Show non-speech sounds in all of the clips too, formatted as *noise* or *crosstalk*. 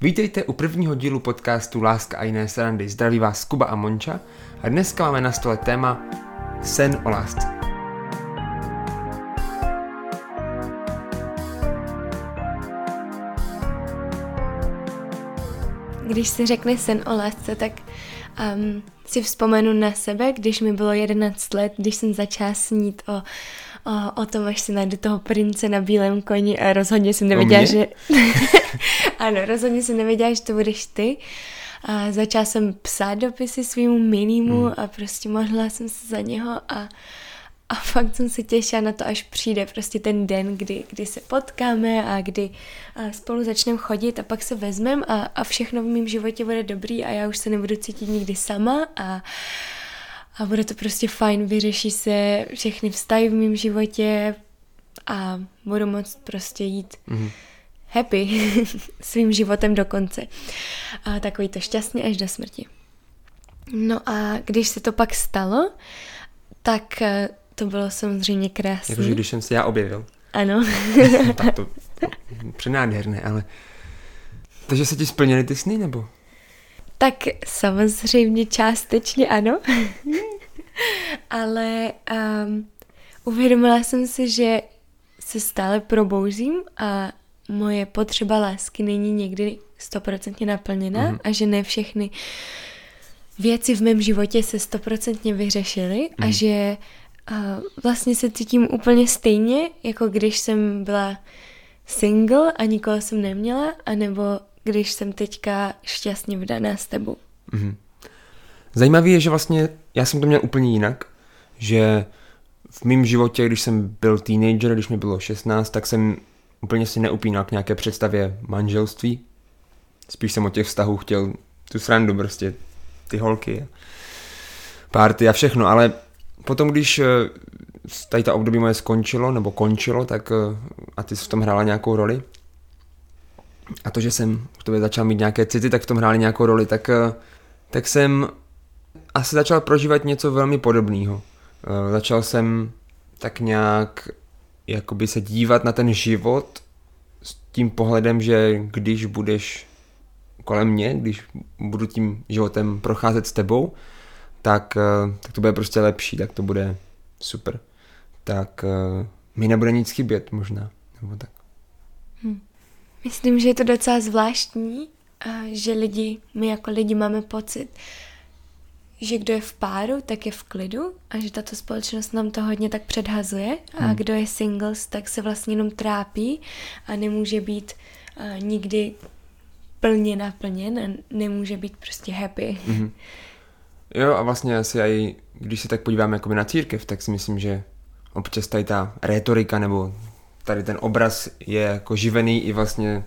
Vítejte u prvního dílu podcastu Láska a jiné srandy. Zdraví vás Kuba a Monča a dneska máme na stole téma Sen o lásce. Když si řekne sen o lásce, tak um, si vzpomenu na sebe, když mi bylo 11 let, když jsem začala snít o, o, o tom, až si najdu toho prince na bílém koni a rozhodně jsem nevěděla, že... *laughs* ano, rozhodně jsem nevěděla, že to budeš ty. A začala jsem psát dopisy svýmu minímu mm. a prostě modlila jsem se za něho a a fakt jsem se těšila na to, až přijde prostě ten den, kdy, kdy se potkáme a kdy a spolu začneme chodit a pak se vezmeme a, a všechno v mém životě bude dobrý a já už se nebudu cítit nikdy sama a, a bude to prostě fajn, vyřeší se všechny vztahy v mém životě a budu moct prostě jít mm-hmm. happy *laughs* svým životem do konce. A takový to šťastný až do smrti. No a když se to pak stalo, tak to bylo samozřejmě krásné. Jakože když jsem se já objevil. Ano. *laughs* tak to, to přenádherné, ale... Takže se ti splnily ty sny, nebo? Tak samozřejmě částečně ano. *laughs* ale um, uvědomila jsem si, že se stále probouzím a moje potřeba lásky není někdy stoprocentně naplněna mm-hmm. a že ne všechny věci v mém životě se stoprocentně vyřešily mm. a mhm. že a vlastně se cítím úplně stejně, jako když jsem byla single a nikoho jsem neměla, anebo když jsem teďka šťastně vdaná s tebou. Mm-hmm. Zajímavé je, že vlastně já jsem to měl úplně jinak, že v mém životě, když jsem byl teenager, když mi bylo 16, tak jsem úplně si neupínal k nějaké představě manželství. Spíš jsem od těch vztahů chtěl tu srandu, prostě ty holky, párty a všechno, ale potom, když eh, tady ta období moje skončilo, nebo končilo, tak eh, a ty jsi v tom hrála nějakou roli, a to, že jsem v tobě začal mít nějaké city, tak v tom hráli nějakou roli, tak, eh, tak jsem asi začal prožívat něco velmi podobného. Začal jsem tak nějak jakoby se dívat na ten život s tím pohledem, že když budeš kolem mě, když budu tím životem procházet s tebou, tak, eh, tak to bude prostě lepší, tak to bude super. Tak eh, mi nebude nic chybět možná, nebo tak. Hm. Myslím, že je to docela zvláštní, že lidi, my jako lidi máme pocit, že kdo je v páru, tak je v klidu a že tato společnost nám to hodně tak předhazuje a hmm. kdo je singles, tak se vlastně jenom trápí a nemůže být uh, nikdy plně naplněn a nemůže být prostě happy. Hmm. Jo a vlastně asi i, když se tak podíváme jako na církev, tak si myslím, že občas tady ta retorika nebo tady ten obraz je jako živený i vlastně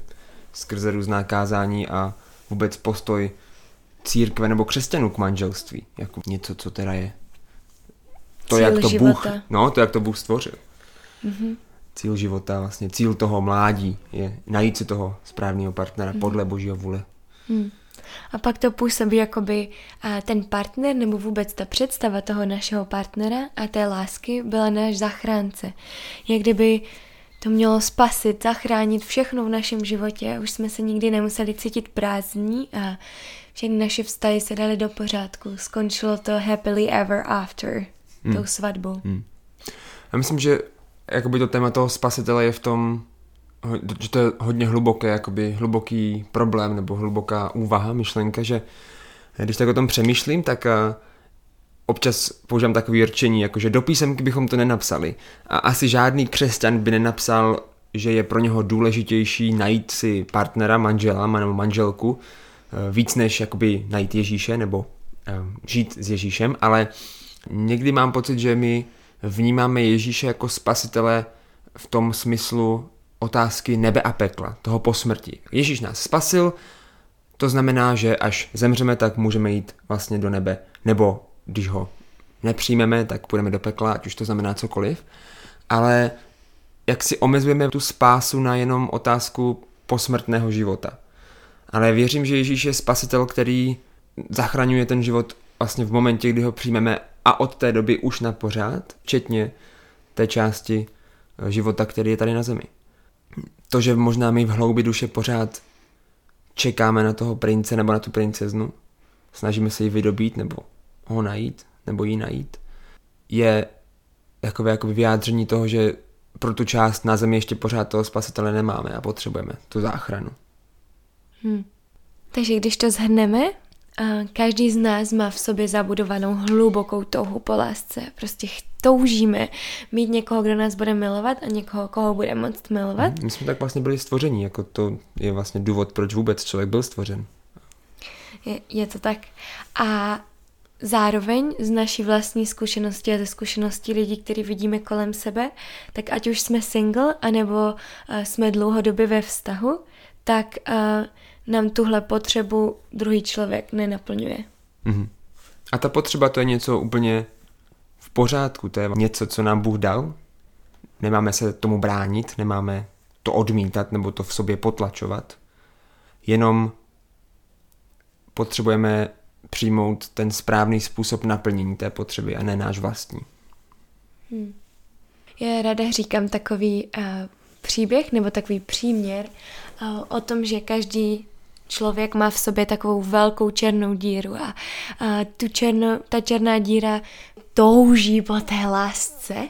skrze různá kázání a vůbec postoj církve nebo křesťanů k manželství. Jako něco, co teda je to, cíl jak to života. Bůh, no, to, jak to Bůh stvořil. Mm-hmm. Cíl života, vlastně cíl toho mládí je najít si toho správného partnera mm-hmm. podle božího vůle. Mm. A pak to působí jakoby a ten partner nebo vůbec ta představa toho našeho partnera a té lásky byla náš zachránce. Jak kdyby to mělo spasit, zachránit všechno v našem životě. Už jsme se nikdy nemuseli cítit prázdní a všechny naše vztahy se dali do pořádku. Skončilo to happily ever after, hmm. tou svatbou. Hmm. Já myslím, že jakoby to téma toho spasitele je v tom, že to je hodně hluboké, jakoby hluboký problém nebo hluboká úvaha, myšlenka, že když tak o tom přemýšlím, tak eh, občas používám takové rčení, jakože do písemky bychom to nenapsali. A asi žádný křesťan by nenapsal, že je pro něho důležitější najít si partnera, manžela nebo manželku, víc než jakoby najít Ježíše nebo eh, žít s Ježíšem, ale někdy mám pocit, že my vnímáme Ježíše jako spasitele v tom smyslu, otázky nebe a pekla, toho po smrti. Ježíš nás spasil, to znamená, že až zemřeme, tak můžeme jít vlastně do nebe, nebo když ho nepřijmeme, tak půjdeme do pekla, ať už to znamená cokoliv. Ale jak si omezujeme tu spásu na jenom otázku posmrtného života. Ale věřím, že Ježíš je spasitel, který zachraňuje ten život vlastně v momentě, kdy ho přijmeme a od té doby už na pořád, včetně té části života, který je tady na zemi to, že možná my v hloubi duše pořád čekáme na toho prince nebo na tu princeznu, snažíme se ji vydobít nebo ho najít, nebo ji najít, je takové jako vyjádření toho, že pro tu část na zemi ještě pořád toho spasitele nemáme a potřebujeme tu záchranu. Hmm. Takže když to zhrneme, každý z nás má v sobě zabudovanou hlubokou touhu po lásce. Prostě toužíme mít někoho, kdo nás bude milovat a někoho, koho bude moct milovat. My jsme tak vlastně byli stvoření, jako to je vlastně důvod, proč vůbec člověk byl stvořen. Je, je to tak. A zároveň z naší vlastní zkušenosti a ze zkušeností lidí, který vidíme kolem sebe, tak ať už jsme single, anebo uh, jsme dlouhodobě ve vztahu, tak uh, nám tuhle potřebu druhý člověk nenaplňuje. Mm-hmm. A ta potřeba to je něco úplně v pořádku, to je něco, co nám Bůh dal. Nemáme se tomu bránit, nemáme to odmítat nebo to v sobě potlačovat. Jenom potřebujeme přijmout ten správný způsob naplnění té potřeby a ne náš vlastní. Hmm. Já ráda říkám takový uh, příběh nebo takový příměr o tom, že každý člověk má v sobě takovou velkou černou díru a, tu černo, ta černá díra touží po té lásce,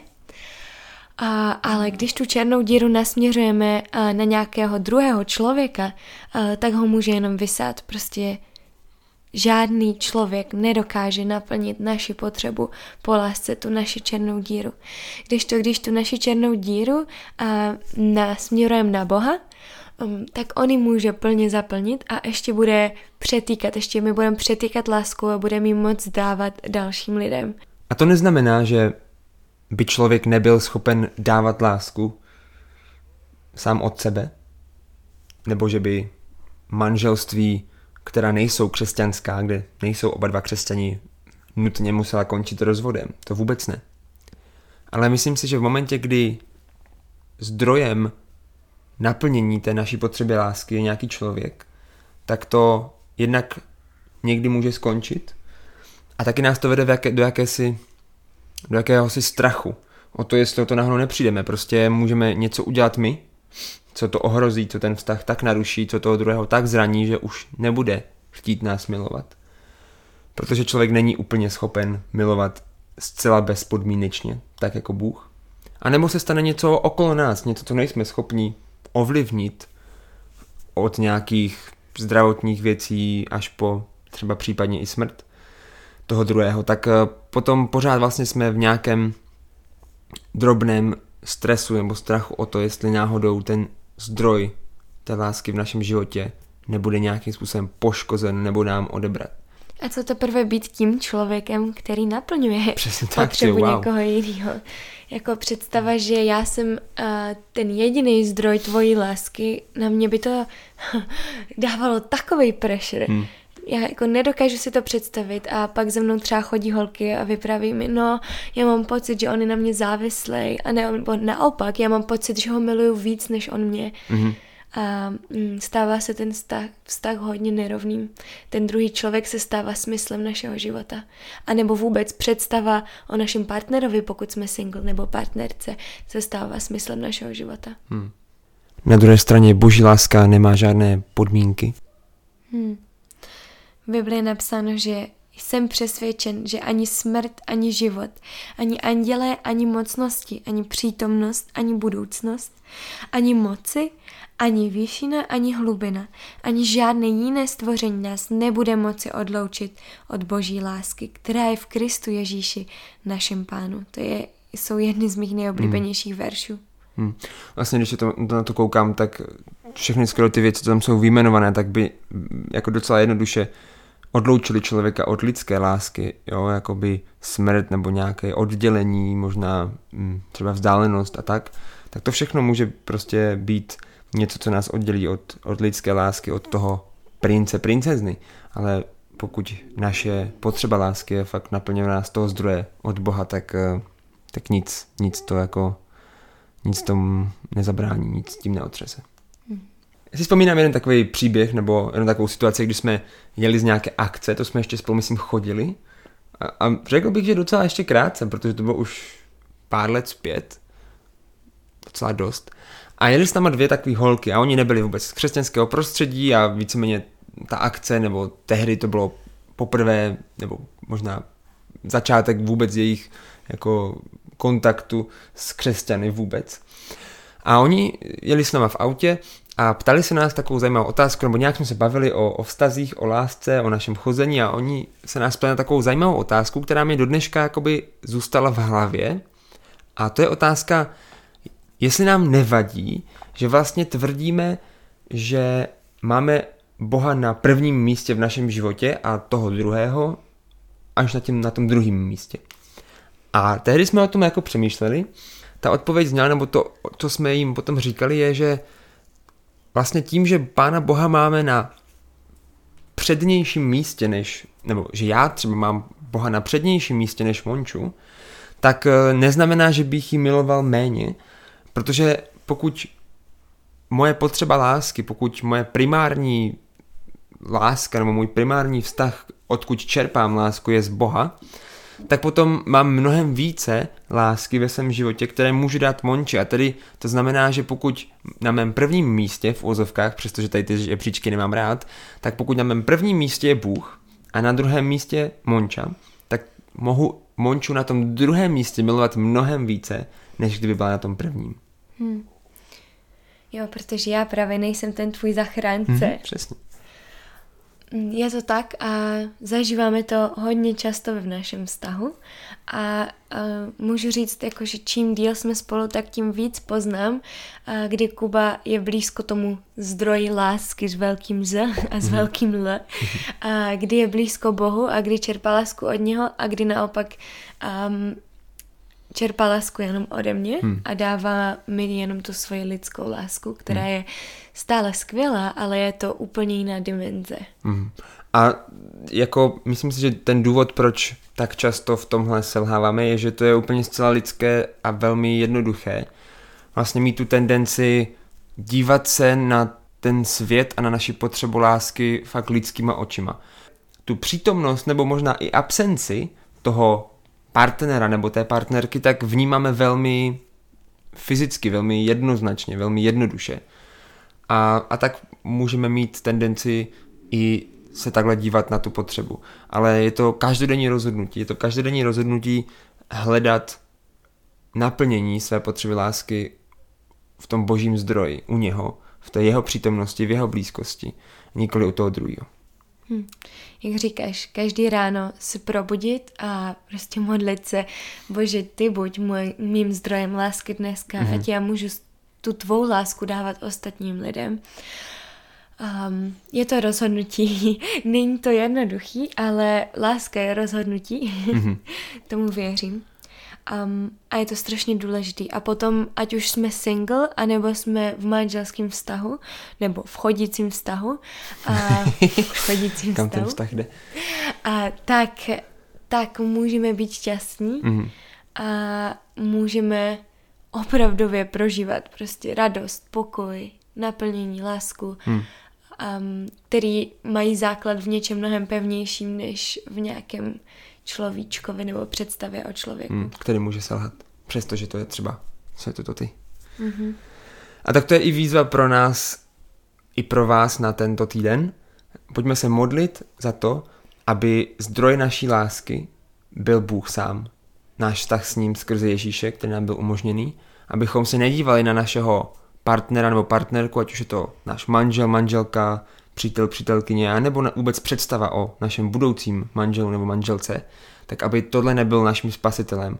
a, ale když tu černou díru nasměřujeme na nějakého druhého člověka, a, tak ho může jenom vysát. Prostě žádný člověk nedokáže naplnit naši potřebu po lásce, tu naši černou díru. Když to, když tu naši černou díru a, nasměrujeme na Boha, um, tak on ji může plně zaplnit a ještě bude přetýkat, ještě my budeme přetýkat lásku a budeme ji moc dávat dalším lidem. A to neznamená, že by člověk nebyl schopen dávat lásku sám od sebe? Nebo že by manželství, která nejsou křesťanská, kde nejsou oba dva křesťani, nutně musela končit rozvodem. To vůbec ne. Ale myslím si, že v momentě, kdy zdrojem naplnění té naší potřeby lásky je nějaký člověk, tak to jednak někdy může skončit a taky nás to vede jaké, do jakési do jakéhosi strachu o to, jestli o to náhodou nepřijdeme. Prostě můžeme něco udělat my, co to ohrozí, co ten vztah tak naruší, co toho druhého tak zraní, že už nebude chtít nás milovat. Protože člověk není úplně schopen milovat zcela bezpodmínečně, tak jako Bůh. A nebo se stane něco okolo nás, něco, co nejsme schopni ovlivnit od nějakých zdravotních věcí až po třeba případně i smrt toho druhého, tak eh, potom pořád vlastně jsme v nějakém drobném stresu nebo strachu o to, jestli náhodou ten zdroj té lásky v našem životě nebude nějakým způsobem poškozen nebo nám odebrat. A co to prvé být tím člověkem, který naplňuje Přesně tak, potřebu wow. někoho jiného. Jako představa, že já jsem uh, ten jediný zdroj tvojí lásky, na mě by to *laughs* dávalo takový pressure. Hmm. Já jako nedokážu si to představit a pak ze mnou třeba chodí holky a vypráví mi, no, já mám pocit, že on je na mě závislý a ne, nebo naopak, já mám pocit, že ho miluju víc než on mě. Hmm a mm, stává se ten vztah, vztah hodně nerovným. Ten druhý člověk se stává smyslem našeho života. A nebo vůbec představa o našem partnerovi, pokud jsme single, nebo partnerce, se stává smyslem našeho života. Hmm. Na druhé straně boží láska nemá žádné podmínky. Hmm. V Biblii je napsáno, že jsem přesvědčen, že ani smrt, ani život, ani andělé, ani mocnosti, ani přítomnost, ani budoucnost, ani moci, ani výšina, ani hlubina, ani žádné jiné stvoření nás nebude moci odloučit od boží lásky, která je v Kristu Ježíši, našem pánu. To je, jsou jedny z mých nejoblíbenějších hmm. veršů. Hmm. Vlastně, když to, na to koukám, tak všechny skoro ty věci, co tam jsou vyjmenované, tak by jako docela jednoduše odloučili člověka od lidské lásky, jo, jakoby smrt nebo nějaké oddělení, možná hm, třeba vzdálenost a tak, tak to všechno může prostě být něco, co nás oddělí od, od lidské lásky, od toho prince, princezny, ale pokud naše potřeba lásky je fakt naplněná z toho zdroje od Boha, tak, eh, tak nic, nic to jako, nic tomu nezabrání, nic tím neotřese. Já si vzpomínám jeden takový příběh, nebo jenom takovou situaci, kdy jsme jeli z nějaké akce, to jsme ještě spolu, myslím, chodili. A, a řekl bych, že docela ještě krátce, protože to bylo už pár let zpět. Docela dost. A jeli s náma dvě takové holky a oni nebyli vůbec z křesťanského prostředí a víceméně ta akce, nebo tehdy to bylo poprvé, nebo možná začátek vůbec jejich jako kontaktu s křesťany vůbec. A oni jeli s náma v autě a ptali se nás takovou zajímavou otázku, nebo nějak jsme se bavili o, o vztazích, o lásce, o našem chození a oni se nás ptali na takovou zajímavou otázku, která mi do dneška jakoby zůstala v hlavě. A to je otázka, jestli nám nevadí, že vlastně tvrdíme, že máme Boha na prvním místě v našem životě a toho druhého až na, tím, na tom druhém místě. A tehdy jsme o tom jako přemýšleli. Ta odpověď zněla, nebo to, co jsme jim potom říkali, je, že vlastně tím, že Pána Boha máme na přednějším místě než, nebo že já třeba mám Boha na přednějším místě než Monču, tak eh, neznamená, že bych ji miloval méně, protože pokud moje potřeba lásky, pokud moje primární láska nebo můj primární vztah, odkud čerpám lásku, je z Boha, tak potom mám mnohem více lásky ve svém životě, které můžu dát Monči. A tedy to znamená, že pokud na mém prvním místě v úzovkách, přestože tady ty žebříčky nemám rád, tak pokud na mém prvním místě je Bůh a na druhém místě Monča, tak mohu Monču na tom druhém místě milovat mnohem více, než kdyby byla na tom prvním. Hmm. Jo, protože já právě nejsem ten tvůj zachránce. Hmm, přesně. Je to tak a zažíváme to hodně často v našem vztahu a, a můžu říct, jako, že čím díl jsme spolu, tak tím víc poznám, a kdy Kuba je blízko tomu zdroji lásky s velkým Z a s mhm. velkým L, a kdy je blízko Bohu a kdy čerpá lásku od něho a kdy naopak um, čerpá lásku jenom ode mě hmm. a dává mi jenom tu svoji lidskou lásku, která hmm. je stále skvělá, ale je to úplně jiná dimenze. Hmm. A jako myslím si, že ten důvod, proč tak často v tomhle selháváme, je, že to je úplně zcela lidské a velmi jednoduché. Vlastně mít tu tendenci dívat se na ten svět a na naši potřebu lásky fakt lidskýma očima. Tu přítomnost nebo možná i absenci toho partnera nebo té partnerky tak vnímáme velmi fyzicky, velmi jednoznačně, velmi jednoduše. A, a tak můžeme mít tendenci i se takhle dívat na tu potřebu. Ale je to každodenní rozhodnutí. Je to každodenní rozhodnutí hledat naplnění své potřeby lásky v tom božím zdroji, u něho, v té jeho přítomnosti, v jeho blízkosti, nikoli u toho druhého. Hmm. Jak říkáš, každý ráno se probudit a prostě modlit se, bože, ty buď můj, mým zdrojem lásky dneska, hmm. ať já můžu tu tvou lásku dávat ostatním lidem. Um, je to rozhodnutí, *laughs* není to jednoduchý, ale láska je rozhodnutí, mm-hmm. *laughs* tomu věřím. Um, a je to strašně důležitý. A potom, ať už jsme single, anebo jsme v manželském vztahu, nebo v chodícím vztahu, a *laughs* v chodícím Kam ten vztah jde? A tak, tak můžeme být šťastní mm-hmm. a můžeme opravdově prožívat prostě radost, pokoj, naplnění, lásku, mm. um, který mají základ v něčem mnohem pevnějším, než v nějakém človíčkovi nebo představě o člověku. Hmm, který může selhat, přestože to je třeba, co je to, to ty. Mm-hmm. A tak to je i výzva pro nás, i pro vás na tento týden. Pojďme se modlit za to, aby zdroj naší lásky byl Bůh sám. Náš vztah s ním skrze Ježíše, který nám byl umožněný, abychom se nedívali na našeho partnera nebo partnerku, ať už je to náš manžel, manželka, přítel, přítelkyně, nebo vůbec představa o našem budoucím manželu nebo manželce, tak aby tohle nebyl naším spasitelem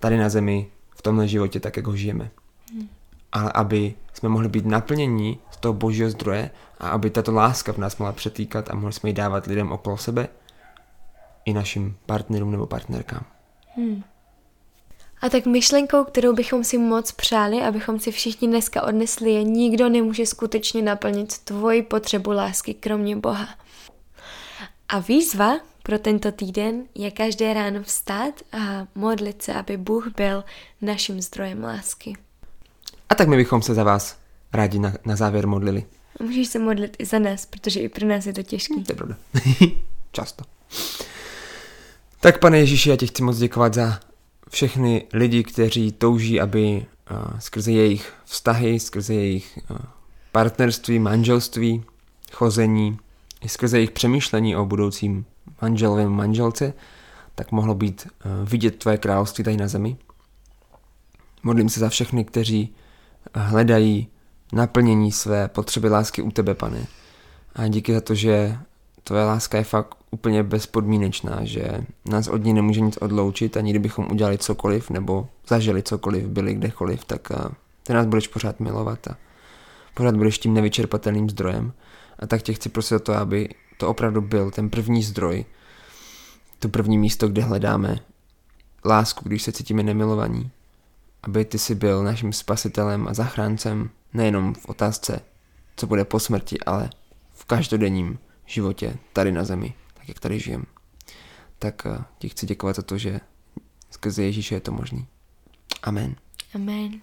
tady na zemi, v tomhle životě, tak jak ho žijeme. Hmm. Ale aby jsme mohli být naplnění z toho božího zdroje a aby tato láska v nás mohla přetýkat a mohli jsme ji dávat lidem okolo sebe i našim partnerům nebo partnerkám. Hmm. A tak myšlenkou, kterou bychom si moc přáli, abychom si všichni dneska odnesli, je nikdo nemůže skutečně naplnit tvoji potřebu lásky, kromě Boha. A výzva pro tento týden je každé ráno vstát a modlit se, aby Bůh byl naším zdrojem lásky. A tak my bychom se za vás rádi na, na závěr modlili. Můžeš se modlit i za nás, protože i pro nás je to těžké. To je pravda. *laughs* Často. Tak pane Ježíši, já ti chci moc děkovat za všechny lidi, kteří touží, aby skrze jejich vztahy, skrze jejich partnerství, manželství, chození, i skrze jejich přemýšlení o budoucím manželovém manželce, tak mohlo být vidět tvoje království tady na zemi. Modlím se za všechny, kteří hledají naplnění své potřeby lásky u tebe, pane. A díky za to, že tvoje láska je fakt úplně bezpodmínečná, že nás od ní nemůže nic odloučit, ani kdybychom udělali cokoliv, nebo zažili cokoliv, byli kdekoliv, tak ty nás budeš pořád milovat a pořád budeš tím nevyčerpatelným zdrojem. A tak tě chci prosit o to, aby to opravdu byl ten první zdroj, to první místo, kde hledáme lásku, když se cítíme nemilovaní. Aby ty si byl naším spasitelem a zachráncem nejenom v otázce, co bude po smrti, ale v každodenním životě tady na zemi, jak tady žijem. Tak eh, ti chci děkovat za to, že skrze Ježíše je to možný. Amen. Amen.